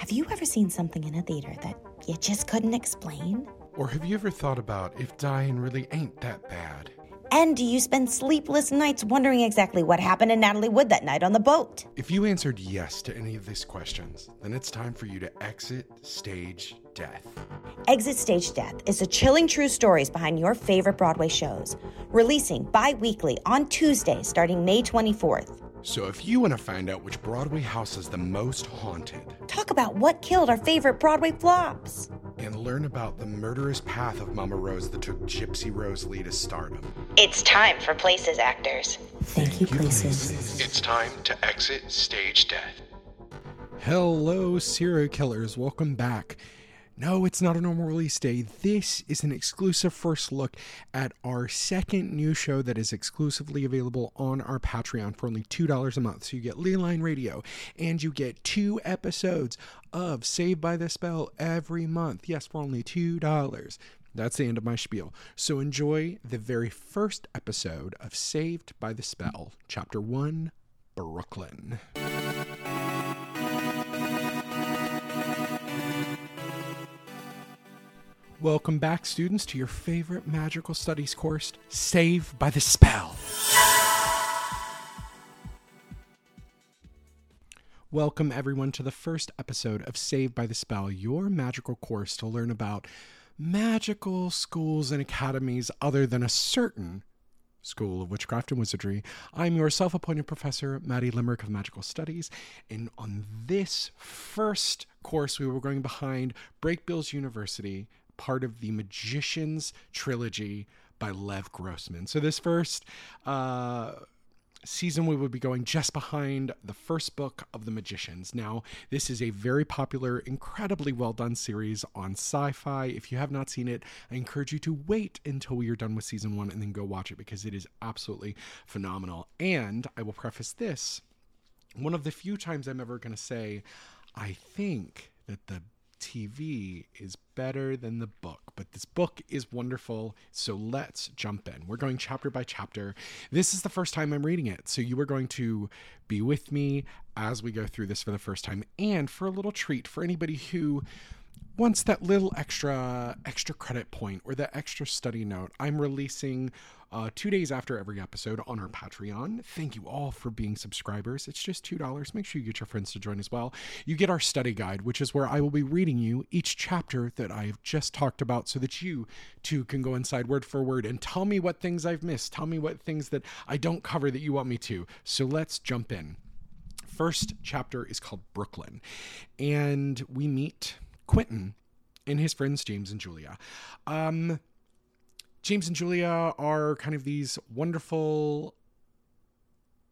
Have you ever seen something in a theater that you just couldn't explain? Or have you ever thought about if dying really ain't that bad? And do you spend sleepless nights wondering exactly what happened to Natalie Wood that night on the boat? If you answered yes to any of these questions, then it's time for you to exit stage death. Exit Stage Death is the chilling true stories behind your favorite Broadway shows, releasing bi weekly on Tuesday starting May 24th. So if you want to find out which Broadway house is the most haunted, Talk about what killed our favorite Broadway flops. and learn about the murderous path of Mama Rose that took Gypsy Rose Lee to stardom, It's time for Places Actors. Thank you, Places. it's time to exit stage death. Hello, serial killers. Welcome back. No, it's not a normal release day. This is an exclusive first look at our second new show that is exclusively available on our Patreon for only $2 a month. So you get Leyline Radio and you get two episodes of Saved by the Spell every month. Yes, for only $2. That's the end of my spiel. So enjoy the very first episode of Saved by the Spell, Chapter 1 Brooklyn. Welcome back, students, to your favorite magical studies course, Saved by the Spell. Welcome, everyone, to the first episode of Saved by the Spell, your magical course to learn about magical schools and academies other than a certain School of Witchcraft and Wizardry. I'm your self appointed professor, Maddie Limerick of Magical Studies. And on this first course, we were going behind Brakebills University, part of the Magicians trilogy by Lev Grossman. So, this first uh, season, we would be going just behind the first book of The Magicians. Now, this is a very popular, incredibly well done series on Syfy. If you have not seen it, I encourage you to wait until we are done with season one and then go watch it because it is absolutely phenomenal. And I will preface this one of the few times I'm ever going to say, I think that the TV is better than the book, but this book is wonderful. So let's jump in. We're going chapter by chapter. This is the first time I'm reading it. So you are going to be with me as we go through this for the first time. And for a little treat for anybody who wants that little extra extra credit point or that extra study note i'm releasing uh, two days after every episode on our patreon. Thank you all for being subscribers. It's just two dollars. Make sure you get your friends to join as well. You get our study guide which is where i will be reading you each chapter that i have just talked about so that you too can go inside word for word and tell me what things i've missed. Tell me what things that i don't cover that you want me to. So let's jump in. First chapter is called brooklyn and we meet Quentin and his friends James and Julia. Um, James and Julia are kind of these wonderful,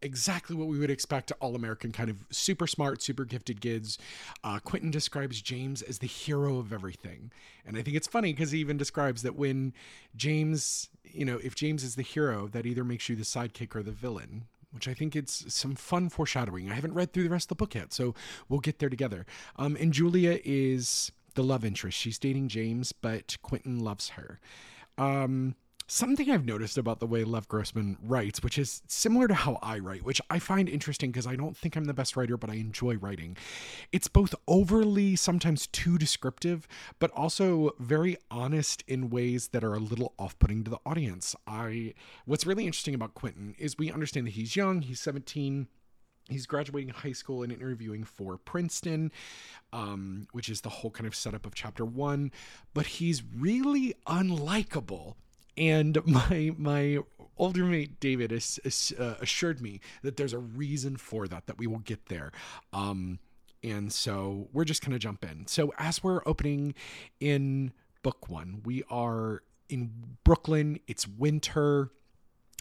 exactly what we would expect all American kind of super smart, super gifted kids. Uh, Quentin describes James as the hero of everything. And I think it's funny because he even describes that when James, you know, if James is the hero, that either makes you the sidekick or the villain, which I think it's some fun foreshadowing. I haven't read through the rest of the book yet, so we'll get there together. Um, and Julia is the love interest. She's dating James, but Quentin loves her. Um, something I've noticed about the way Lev Grossman writes, which is similar to how I write, which I find interesting because I don't think I'm the best writer, but I enjoy writing. It's both overly, sometimes too descriptive, but also very honest in ways that are a little off-putting to the audience. I what's really interesting about Quentin is we understand that he's young, he's 17 he's graduating high school and interviewing for Princeton, um, which is the whole kind of setup of chapter one. But he's really unlikable. And my my older mate David has, has, uh, assured me that there's a reason for that. That we will get there. Um, and so we're just gonna jump in. So as we're opening in book one, we are in Brooklyn. It's winter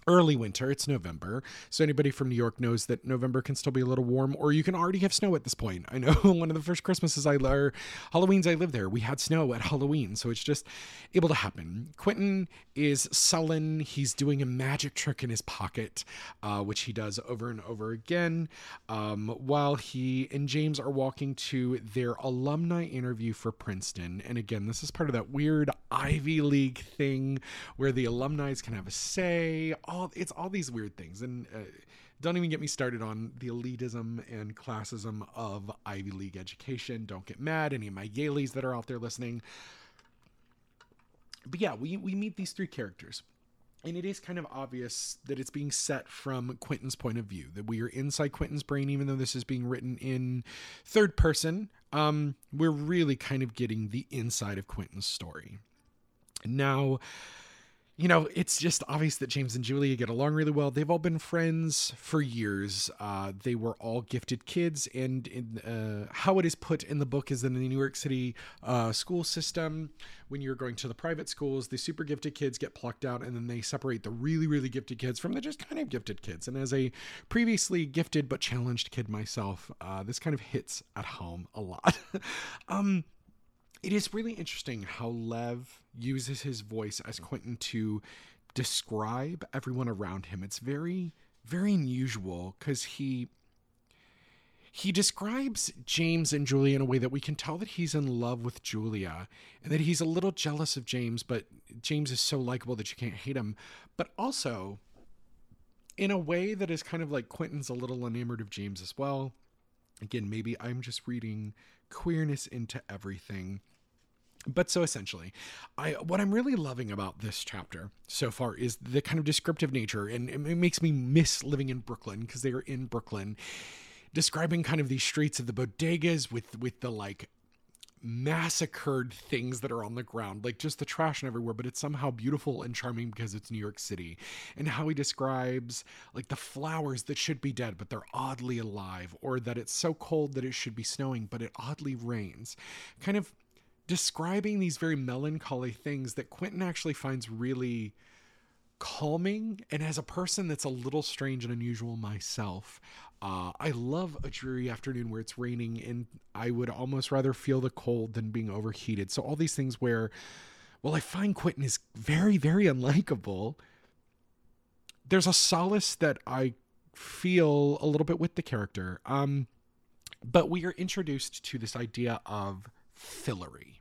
early winter. It's November. So anybody from New York knows that November can still be a little warm, or you can already have snow at this point. I know one of the first Christmases I or Halloween's I lived there, we had snow at Halloween. So it's just able to happen. Quentin is sullen. He's doing a magic trick in his pocket, uh, which he does over and over again, um, while he and James are walking to their alumni interview for Princeton. And again, this is part of that weird Ivy League thing where the alumni can have a say. It's all these weird things, and uh, don't even get me started on the elitism and classism of Ivy League education. Don't get mad, any of my Yalies that are out there listening. But yeah, we, we meet these three characters. And it is kind of obvious that it's being set from Quentin's point of view, that we are inside Quentin's brain, even though this is being written in third person. Um, we're really kind of getting the inside of Quentin's story. Now, you know, it's just obvious that James and Julia get along really well. They've all been friends for years. Uh, they were all gifted kids, and in, uh, how it is put in the book is that in the New York City uh, school system, when you're going to the private schools, the super gifted kids get plucked out, and then they separate the really, really gifted kids from the just kind of gifted kids. And as a previously gifted but challenged kid myself, uh, this kind of hits at home a lot. um, it is really interesting how Lev uses his voice as Quentin to describe everyone around him. It's very, very unusual because he he describes James and Julia in a way that we can tell that he's in love with Julia and that he's a little jealous of James, but James is so likable that you can't hate him. But also in a way that is kind of like Quentin's a little enamored of James as well. Again, maybe I'm just reading queerness into everything. But so essentially i what i'm really loving about this chapter so far is the kind of descriptive nature and it makes me miss living in brooklyn because they are in brooklyn describing kind of these streets of the bodegas with with the like massacred things that are on the ground like just the trash and everywhere but it's somehow beautiful and charming because it's new york city and how he describes like the flowers that should be dead but they're oddly alive or that it's so cold that it should be snowing but it oddly rains kind of describing these very melancholy things that Quentin actually finds really calming. And as a person that's a little strange and unusual myself, uh, I love a dreary afternoon where it's raining, and I would almost rather feel the cold than being overheated. So, all these things where, well, I find Quentin is very, very unlikable. There's a solace that I feel a little bit with the character. Um, but we are introduced to this idea of Fillory.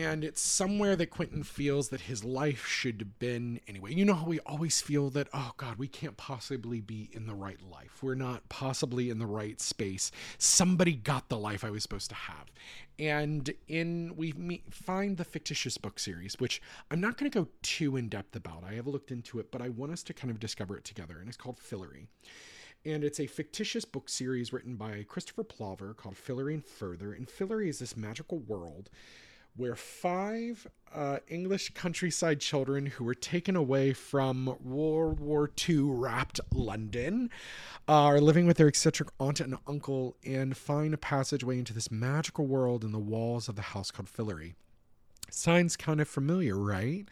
And it's somewhere that Quentin feels that his life should have been anyway. You know how we always feel that, oh God, we can't possibly be in the right life. We're not possibly in the right space. Somebody got the life I was supposed to have. And in we meet, find the fictitious book series, which I'm not going to go too in depth about. I have looked into it, but I want us to kind of discover it together. And it's called Fillory and it's a fictitious book series written by Christopher Plover called Fillory and Further. And Fillory is this magical world where five uh, English countryside children who were taken away from World War II wrapped London uh, are living with their eccentric aunt and uncle and find a passageway into this magical world in the walls of the house called Fillory. Sounds kind of familiar, right?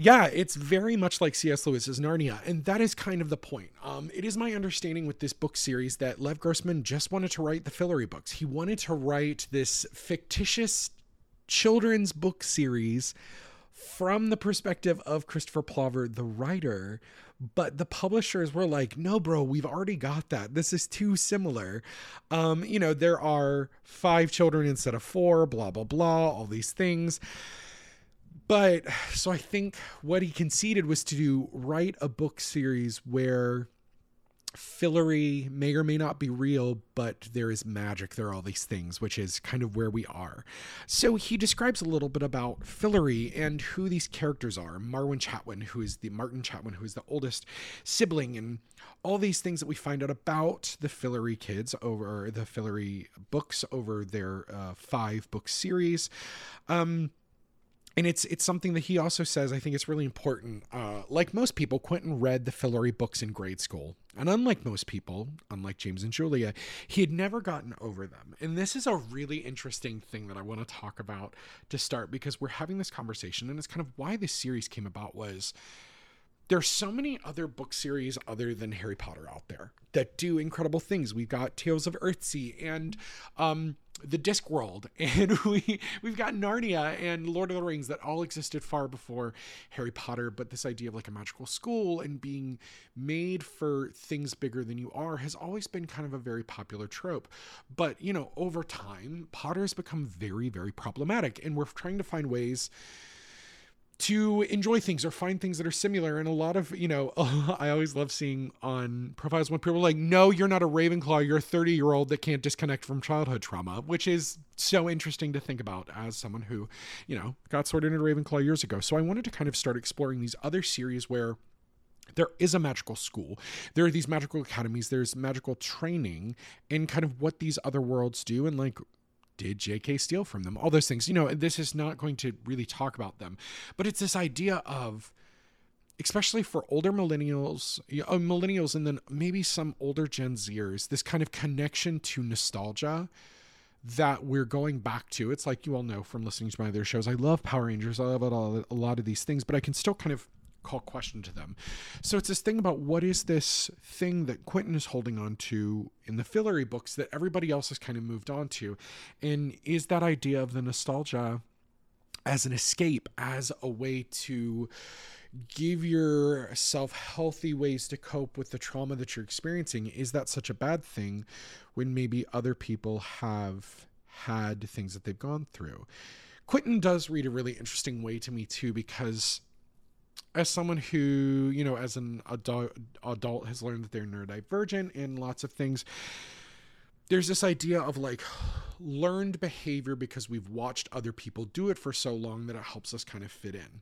Yeah, it's very much like C.S. Lewis's Narnia, and that is kind of the point. Um, it is my understanding with this book series that Lev Grossman just wanted to write the Fillory books. He wanted to write this fictitious children's book series from the perspective of Christopher Plover, the writer. But the publishers were like, no, bro, we've already got that. This is too similar. Um, you know, there are five children instead of four, blah, blah, blah, all these things. But so I think what he conceded was to do write a book series where Fillory may or may not be real, but there is magic. There are all these things, which is kind of where we are. So he describes a little bit about Fillory and who these characters are. Marwin Chatwin, who is the Martin Chatwin, who is the oldest sibling, and all these things that we find out about the Fillory kids over the Fillory books over their uh, five book series. Um, and it's it's something that he also says I think it's really important. Uh, like most people, Quentin read the Fillory books in grade school, and unlike most people, unlike James and Julia, he had never gotten over them. And this is a really interesting thing that I want to talk about to start because we're having this conversation, and it's kind of why this series came about was there's so many other book series other than Harry Potter out there that do incredible things. We've got Tales of Earthsea and um, the Discworld and we we've got Narnia and Lord of the Rings that all existed far before Harry Potter. But this idea of like a magical school and being made for things bigger than you are has always been kind of a very popular trope. But you know, over time, Potter has become very very problematic, and we're trying to find ways to enjoy things or find things that are similar. And a lot of, you know, I always love seeing on profiles when people are like, no, you're not a Ravenclaw, you're a 30 year old that can't disconnect from childhood trauma, which is so interesting to think about as someone who, you know, got sorted into Ravenclaw years ago. So I wanted to kind of start exploring these other series where there is a magical school. There are these magical academies, there's magical training, and kind of what these other worlds do, and like did JK steal from them? All those things. You know, this is not going to really talk about them, but it's this idea of, especially for older millennials, uh, millennials, and then maybe some older Gen Zers, this kind of connection to nostalgia that we're going back to. It's like you all know from listening to my other shows. I love Power Rangers. I love a lot of these things, but I can still kind of call question to them. So it's this thing about what is this thing that Quentin is holding on to in the Fillory books that everybody else has kind of moved on to? And is that idea of the nostalgia as an escape, as a way to give yourself healthy ways to cope with the trauma that you're experiencing? Is that such a bad thing when maybe other people have had things that they've gone through? Quentin does read a really interesting way to me too, because as someone who, you know, as an adult, adult has learned that they're neurodivergent in lots of things, there's this idea of like learned behavior because we've watched other people do it for so long that it helps us kind of fit in.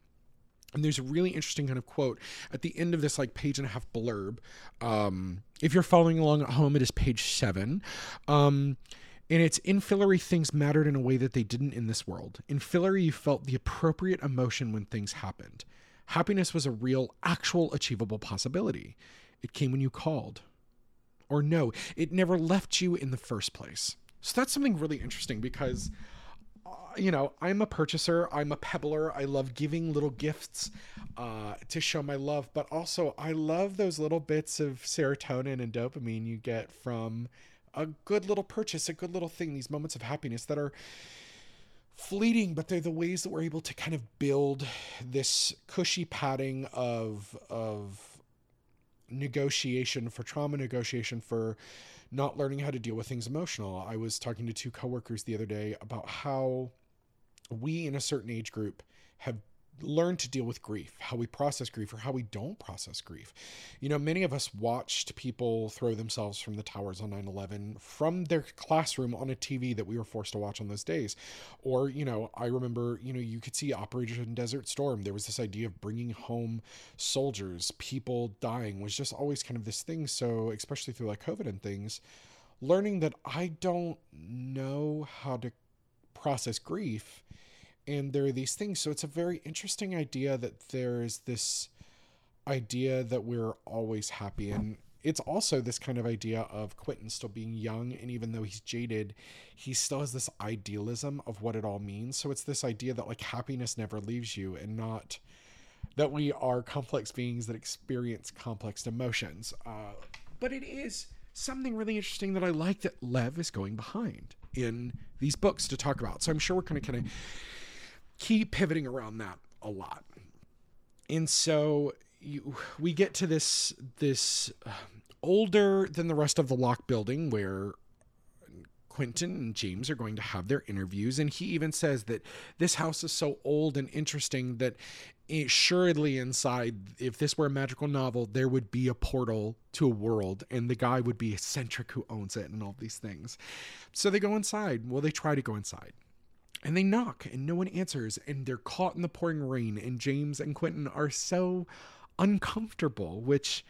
And there's a really interesting kind of quote at the end of this like page and a half blurb. Um, if you're following along at home, it is page seven. Um, and it's in Fillory things mattered in a way that they didn't in this world. In Fillory, you felt the appropriate emotion when things happened. Happiness was a real, actual, achievable possibility. It came when you called. Or no, it never left you in the first place. So that's something really interesting because, uh, you know, I'm a purchaser, I'm a pebbler, I love giving little gifts uh, to show my love, but also I love those little bits of serotonin and dopamine you get from a good little purchase, a good little thing, these moments of happiness that are fleeting, but they're the ways that we're able to kind of build this cushy padding of of negotiation for trauma negotiation for not learning how to deal with things emotional. I was talking to two coworkers the other day about how we in a certain age group have learn to deal with grief, how we process grief or how we don't process grief. You know, many of us watched people throw themselves from the towers on 9 11 from their classroom on a TV that we were forced to watch on those days. Or, you know, I remember, you know, you could see Operation Desert Storm. There was this idea of bringing home soldiers, people dying was just always kind of this thing. So, especially through like COVID and things, learning that I don't know how to process grief and there are these things. So it's a very interesting idea that there's this idea that we're always happy. And it's also this kind of idea of Quentin still being young and even though he's jaded he still has this idealism of what it all means. So it's this idea that like happiness never leaves you and not that we are complex beings that experience complex emotions. Uh, but it is something really interesting that I like that Lev is going behind in these books to talk about. So I'm sure we're going to kind of keep pivoting around that a lot. And so you, we get to this this uh, older than the rest of the lock building where Quentin and James are going to have their interviews. And he even says that this house is so old and interesting that assuredly inside, if this were a magical novel, there would be a portal to a world and the guy would be eccentric who owns it and all these things. So they go inside. Well, they try to go inside and they knock and no one answers and they're caught in the pouring rain and James and Quentin are so uncomfortable which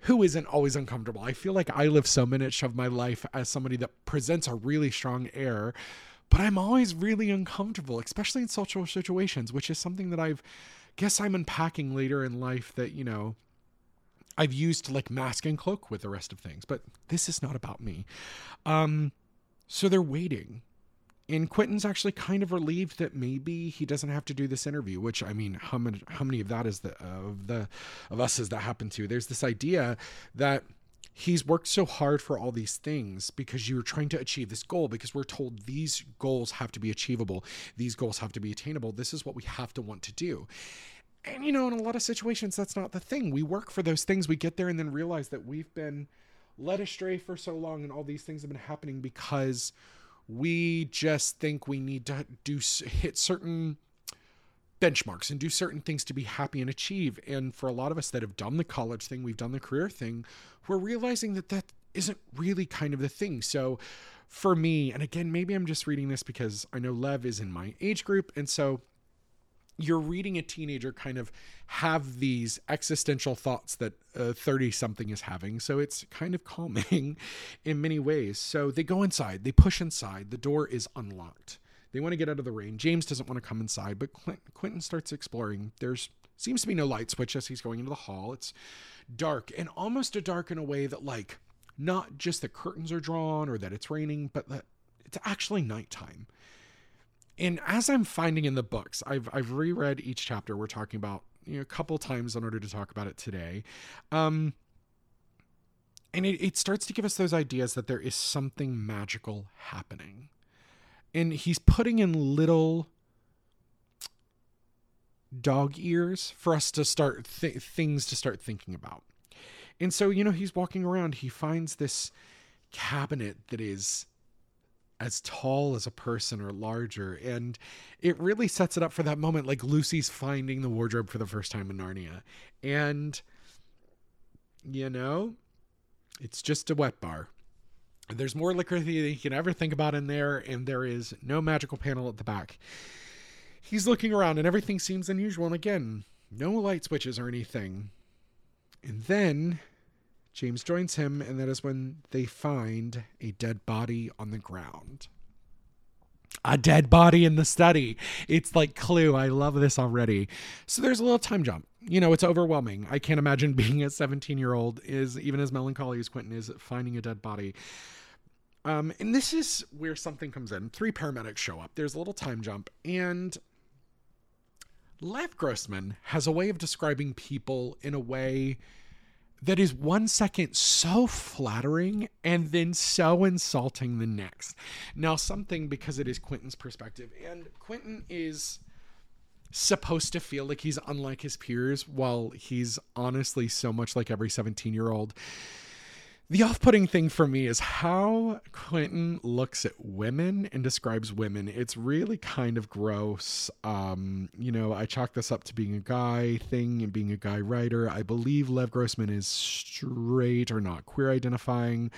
who isn't always uncomfortable? I feel like I live so much of my life as somebody that presents a really strong air but I'm always really uncomfortable especially in social situations which is something that I've guess I'm unpacking later in life that you know I've used to like mask and cloak with the rest of things but this is not about me. Um so they're waiting and Quentin's actually kind of relieved that maybe he doesn't have to do this interview. Which I mean, how many how many of that is the of the of us has that happened to? There's this idea that he's worked so hard for all these things because you're trying to achieve this goal because we're told these goals have to be achievable these goals have to be attainable this is what we have to want to do and you know in a lot of situations that's not the thing we work for those things we get there and then realize that we've been led astray for so long and all these things have been happening because we just think we need to do hit certain benchmarks and do certain things to be happy and achieve. And for a lot of us that have done the college thing, we've done the career thing, we're realizing that that isn't really kind of the thing. So for me, and again, maybe I'm just reading this because I know Lev is in my age group. And so you're reading a teenager kind of have these existential thoughts that a 30 something is having. So it's kind of calming in many ways. So they go inside, they push inside, the door is unlocked. They want to get out of the rain. James doesn't want to come inside, but Quentin starts exploring. There's seems to be no light switch as he's going into the hall. It's dark and almost a dark in a way that like not just the curtains are drawn or that it's raining, but that it's actually nighttime. And as I'm finding in the books, I've I've reread each chapter we're talking about you know, a couple times in order to talk about it today. Um, and it, it starts to give us those ideas that there is something magical happening. And he's putting in little dog ears for us to start th- things to start thinking about. And so, you know, he's walking around, he finds this cabinet that is as tall as a person or larger. And it really sets it up for that moment like Lucy's finding the wardrobe for the first time in Narnia. And, you know, it's just a wet bar. There's more liquor than you can ever think about in there, and there is no magical panel at the back. He's looking around, and everything seems unusual. And again, no light switches or anything. And then James joins him, and that is when they find a dead body on the ground. A dead body in the study. It's like Clue. I love this already. So there's a little time jump. You know, it's overwhelming. I can't imagine being a 17 year old is even as melancholy as Quentin is finding a dead body. Um, and this is where something comes in. Three paramedics show up. There's a little time jump, and Lev Grossman has a way of describing people in a way that is one second so flattering and then so insulting the next. Now, something because it is Quentin's perspective, and Quentin is supposed to feel like he's unlike his peers while he's honestly so much like every 17 year old the off putting thing for me is how Quentin looks at women and describes women. It's really kind of gross. Um, you know, I chalk this up to being a guy thing and being a guy writer. I believe Lev Grossman is straight or not queer identifying.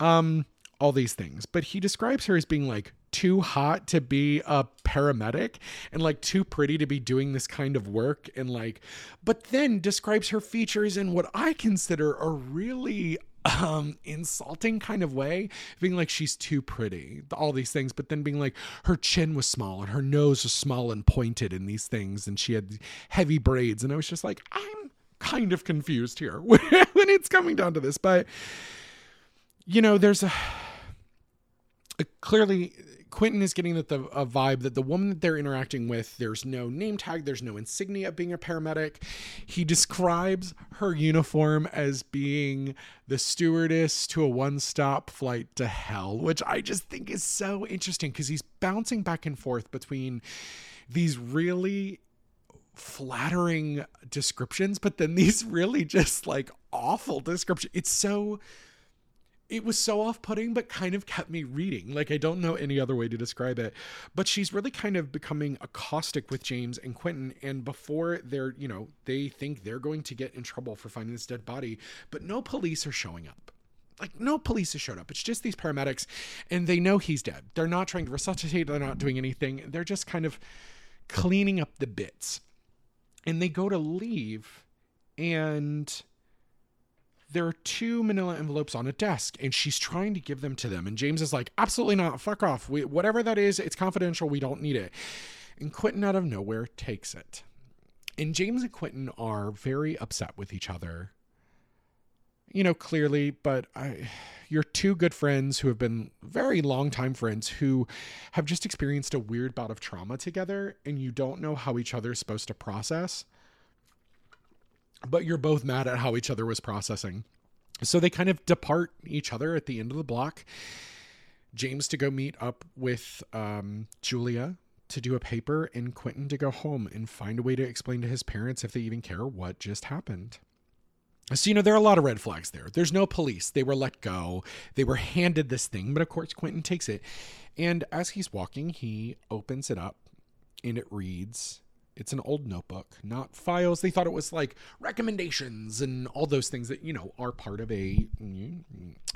Um, all these things. But he describes her as being like too hot to be a paramedic and like too pretty to be doing this kind of work and like but then describes her features in what I consider a really um insulting kind of way being like she's too pretty all these things but then being like her chin was small and her nose was small and pointed and these things and she had heavy braids. And i was just like i'm kind of confused here when it's coming down to this but you know there's a, a clearly Quentin is getting that the a vibe that the woman that they're interacting with, there's no name tag, there's no insignia of being a paramedic. He describes her uniform as being the stewardess to a one-stop flight to hell, which I just think is so interesting because he's bouncing back and forth between these really flattering descriptions, but then these really just like awful descriptions. It's so it was so off-putting but kind of kept me reading. Like i don't know any other way to describe it. But she's really kind of becoming a caustic with james and quentin and before they're you know they think they're going to get in trouble for finding this dead body but no police are showing up. Like no police has showed up. It's just these paramedics and they know he's dead. They're not trying to resuscitate. They're not doing anything. They're just kind of cleaning up the bits. And they go to leave and there are two manila envelopes on a desk and she's trying to give them to them. And james is like absolutely not. Fuck off. We, whatever that is it's confidential. We don't need it. And quentin out of nowhere takes it. And james and quentin are very upset with each other. You know clearly but i you're two good friends who have been very long time friends who have just experienced a weird bout of trauma together and you don't know how each other is supposed to process but you're both mad at how each other was processing. So they kind of depart each other at the end of the block. James to go meet up with um, Julia to do a paper, and Quentin to go home and find a way to explain to his parents if they even care what just happened. So, you know, there are a lot of red flags there. There's no police. They were let go. They were handed this thing, but of course, Quentin takes it. And as he's walking, he opens it up and it reads it's an old notebook, not files. They thought it was like recommendations and all those things that, you know, are part of a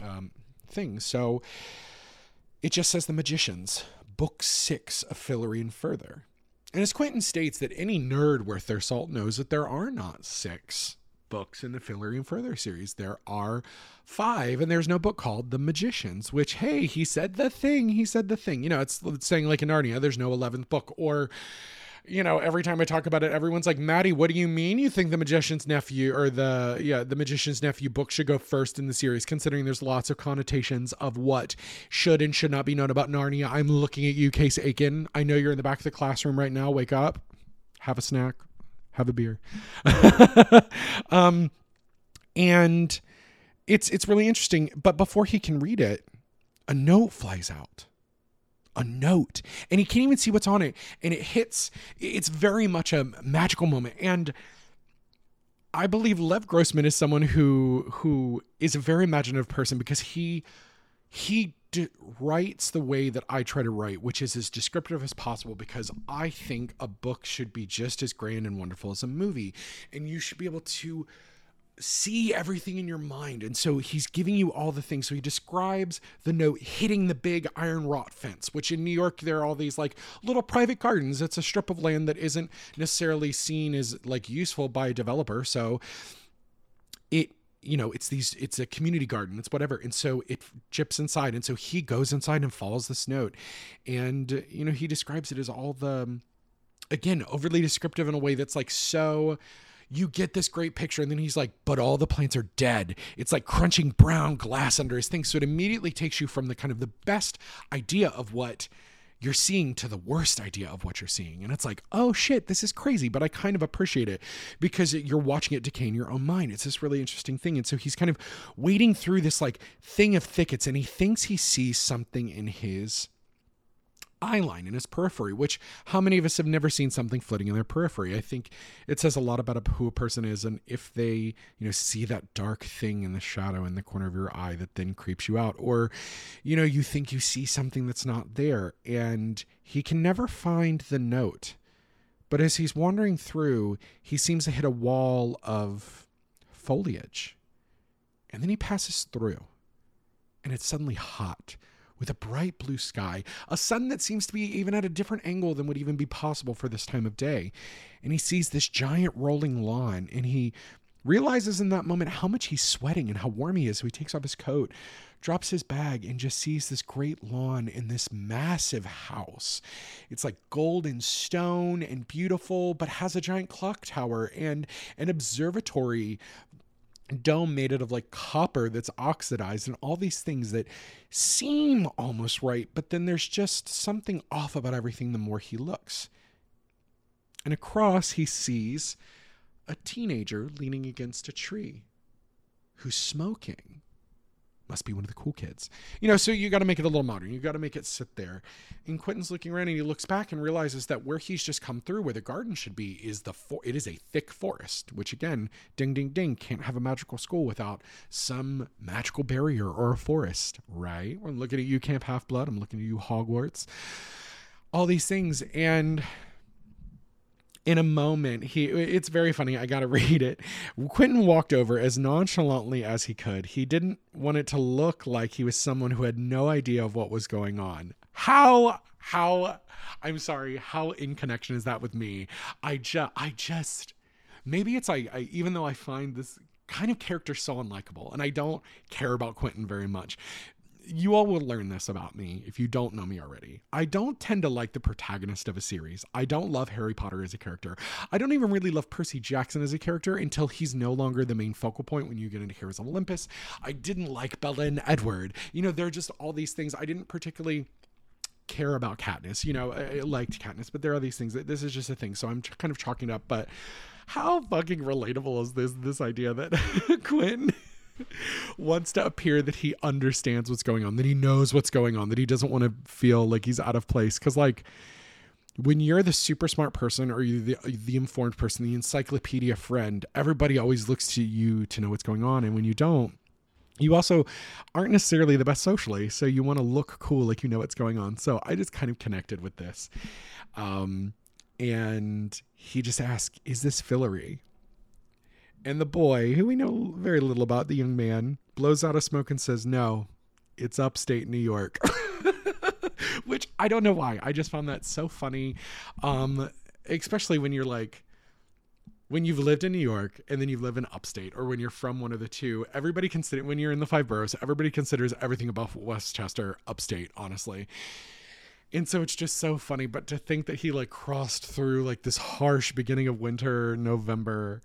um, thing. So it just says The Magicians, Book Six of Fillory and Further. And as Quentin states, that any nerd worth their salt knows that there are not six books in the Fillory and Further series. There are five, and there's no book called The Magicians, which, hey, he said the thing. He said the thing. You know, it's, it's saying like in Narnia, there's no 11th book. Or, you know, every time I talk about it, everyone's like, Maddie, what do you mean you think the Magician's Nephew or the, yeah, the Magician's Nephew book should go first in the series, considering there's lots of connotations of what should and should not be known about Narnia? I'm looking at you, Case Aiken. I know you're in the back of the classroom right now. Wake up, have a snack, have a beer. um, and it's it's really interesting. But before he can read it, a note flies out. A note, and he can't even see what's on it, and it hits. It's very much a magical moment, and I believe Lev Grossman is someone who who is a very imaginative person because he he d- writes the way that I try to write, which is as descriptive as possible, because I think a book should be just as grand and wonderful as a movie, and you should be able to see everything in your mind. And so he's giving you all the things. So he describes the note hitting the big iron wrought fence, which in New York, there are all these like little private gardens. It's a strip of land that isn't necessarily seen as like useful by a developer. So it you know it's these it's a community garden it's whatever and so it chips inside and so he goes inside and follows this note and you know he describes it as all the again overly descriptive in a way that's like so you get this great picture and then he's like but all the plants are dead it's like crunching brown glass under his thing so it immediately takes you from the kind of the best idea of what you're seeing to the worst idea of what you're seeing. And it's like, oh shit, this is crazy, but I kind of appreciate it because you're watching it decay in your own mind. It's this really interesting thing. And so he's kind of wading through this like thing of thickets and he thinks he sees something in his eye line in his periphery, which how many of us have never seen something flitting in their periphery? I think it says a lot about who a person is and if they, you know, see that dark thing in the shadow in the corner of your eye that then creeps you out or you know, you think you see something that's not there and he can never find the note. But as he's wandering through, he seems to hit a wall of foliage. And then he passes through and it's suddenly hot with a bright blue sky, a sun that seems to be even at a different angle than would even be possible for this time of day. And he sees this giant rolling lawn and he realizes in that moment how much he's sweating and how warm he is. So he takes off his coat, drops his bag, and just sees this great lawn in this massive house. It's like golden stone and beautiful, but has a giant clock tower and an observatory dome made out of like copper that's oxidized and all these things that seem almost right, but then there's just something off about everything the more he looks. And across, he sees a teenager leaning against a tree who's smoking must be one of the cool kids. You know, so you got to make it a little modern. You got to make it sit there. And Quentin's looking around and he looks back and realizes that where he's just come through, where the garden should be, is the for- it is a thick forest. Which again, ding ding ding, can't have a magical school without some magical barrier or a forest, right? I'm looking at you, Camp Half Blood. I'm looking at you, Hogwarts. All these things, and in a moment he it's very funny i gotta read it. Quentin walked over as nonchalantly as he could. He didn't want it to look like he was someone who had no idea of what was going on. How how i'm sorry how in connection is that with me? I just i just maybe it's I, I even though i find this kind of character so unlikable and i don't care about quentin very much you all will learn this about me if you don't know me already. I don't tend to like the protagonist of a series. I don't love Harry Potter as a character. I don't even really love Percy Jackson as a character until he's no longer the main focal point when you get into Heroes of Olympus. I didn't like Bella and Edward. You know, there are just all these things I didn't particularly care about Katniss. You know, I liked Katniss, but there are these things that this is just a thing. So I'm kind of chalking it up. But how fucking relatable is this this idea that Quinn wants to appear that he understands what's going on, that he knows what's going on, that he doesn't want to feel like he's out of place. Because, like, when you're the super smart person or you're the, the informed person, the encyclopedia friend, everybody always looks to you to know what's going on. And when you don't, you also aren't necessarily the best socially. So you want to look cool, like you know what's going on. So I just kind of connected with this. Um, and he just asks, Is this Fillory? And the boy, who we know very little about, the young man, blows out a smoke and says, No, it's upstate New York. Which I don't know why. I just found that so funny. Um, especially when you're like, when you've lived in New York and then you live in upstate, or when you're from one of the two, everybody consider when you're in the five boroughs, everybody considers everything above Westchester upstate, honestly. And so it's just so funny. But to think that he like crossed through like this harsh beginning of winter, November,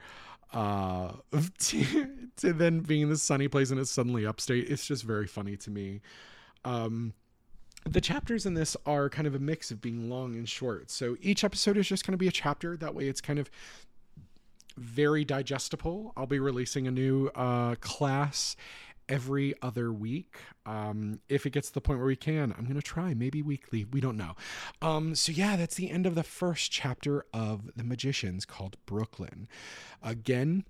uh, to, to then being in this sunny place and it's suddenly upstate, it's just very funny to me. Um, the chapters in this are kind of a mix of being long and short. So each episode is just going to be a chapter. That way it's kind of very digestible. I'll be releasing a new uh, class every other week. Um, if it gets to the point where we can, I'm going to try, maybe weekly. We don't know. Um, so, yeah, that's the end of the first chapter of The Magicians called Brooklyn. Again,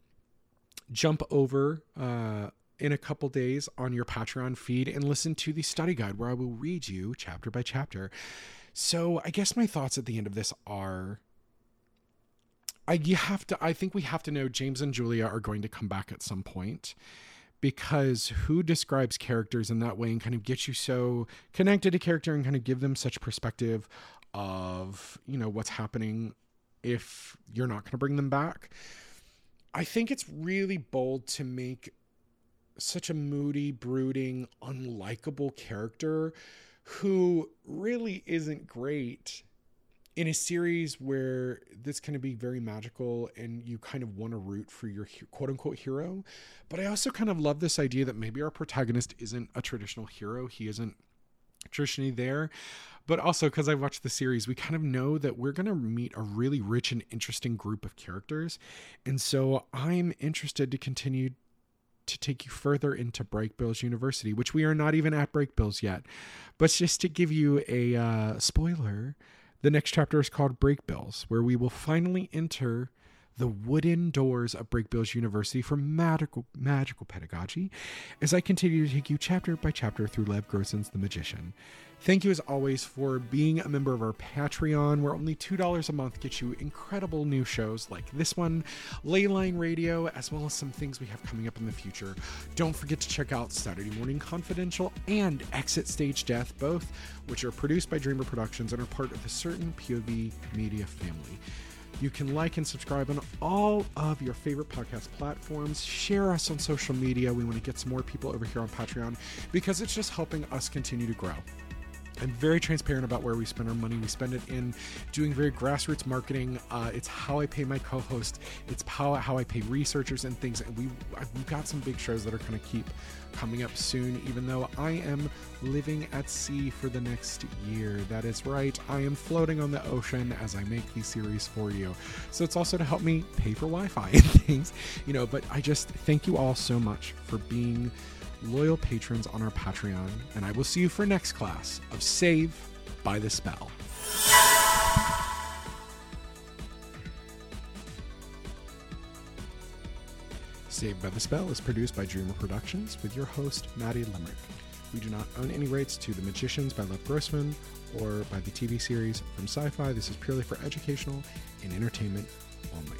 jump over uh, in a couple days on your Patreon feed and listen to the study guide where I will read you chapter by chapter. So, I guess my thoughts at the end of this are I you have to I think we have to know James and Julia are going to come back at some point because who describes characters in that way and kind of gets you so connected to character and kind of give them such perspective of, you know, what's happening if you're not going to bring them back. I think it's really bold to make such a moody, brooding, unlikable character who really isn't great in a series where this can be very magical and you kind of want to root for your quote unquote hero. But I also kind of love this idea that maybe our protagonist isn't a traditional hero. He isn't traditionally there. But also, because I've watched the series, we kind of know that we're going to meet a really rich and interesting group of characters. And so I'm interested to continue to take you further into Brakebills University, which we are not even at Brakebills yet. But just to give you a uh, spoiler, the next chapter is called Brakebills, where we will finally enter the wooden doors of Brakebills University for magical magical pedagogy as I continue to take you chapter by chapter through Lev Grossman's The Magician. Thank you as always for being a member of our Patreon, where only $2 a month gets you incredible new shows like this one, Leyline Radio, as well as some things we have coming up in the future. Don't forget to check out Saturday Morning Confidential and Exit Stage Death, both which are produced by Dreamer Productions and are part of the Certain POV Media family. You can like and subscribe on all of your favorite podcast platforms. Share us on social media. We want to get some more people over here on Patreon because it's just helping us continue to grow. I'm very transparent about where we spend our money. We spend it in doing very grassroots marketing. Uh, it's how I pay my co-host. It's how, how I pay researchers and things. And we we've got some big shows that are going to keep coming up soon. Even though I am living at sea for the next year, that is right. I am floating on the ocean as I make these series for you. So it's also to help me pay for Wi-Fi and things, you know. But I just thank you all so much for being loyal patrons on our Patreon, and I will see you for next class of Save by the Spell. Saved by the Spell is produced by Dreamer Productions with your host, Maddie Limerick. We do not own any rights to The Magicians by Lev Grossman or by the TV series from Syfy. This is purely for educational and entertainment only.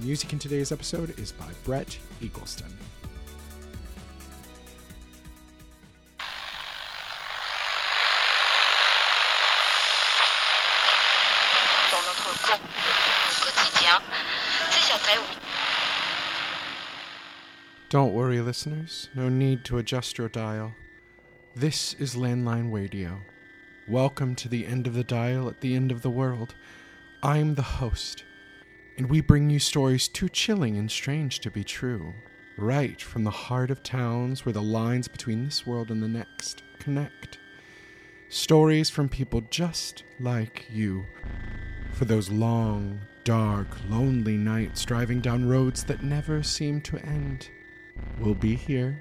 Music in today's episode is by Brett Eagleston. Don't worry, listeners. No need to adjust your dial. This is Leyline Radio. Welcome to the end of the dial at the end of the world. I'm the host, and we bring you stories too chilling and strange to be true, right from the heart of towns where the lines between this world and the next connect. Stories from people just like you. For those long, dark, lonely nights driving down roads that never seem to end. We'll be here.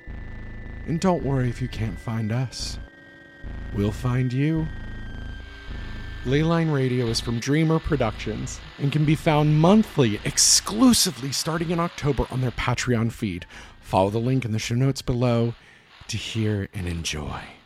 And don't worry if you can't find us. We'll find you. Leyline Radio is from Dreamer Productions and can be found monthly exclusively starting in October on their Patreon feed. Follow the link in the show notes below to hear and enjoy.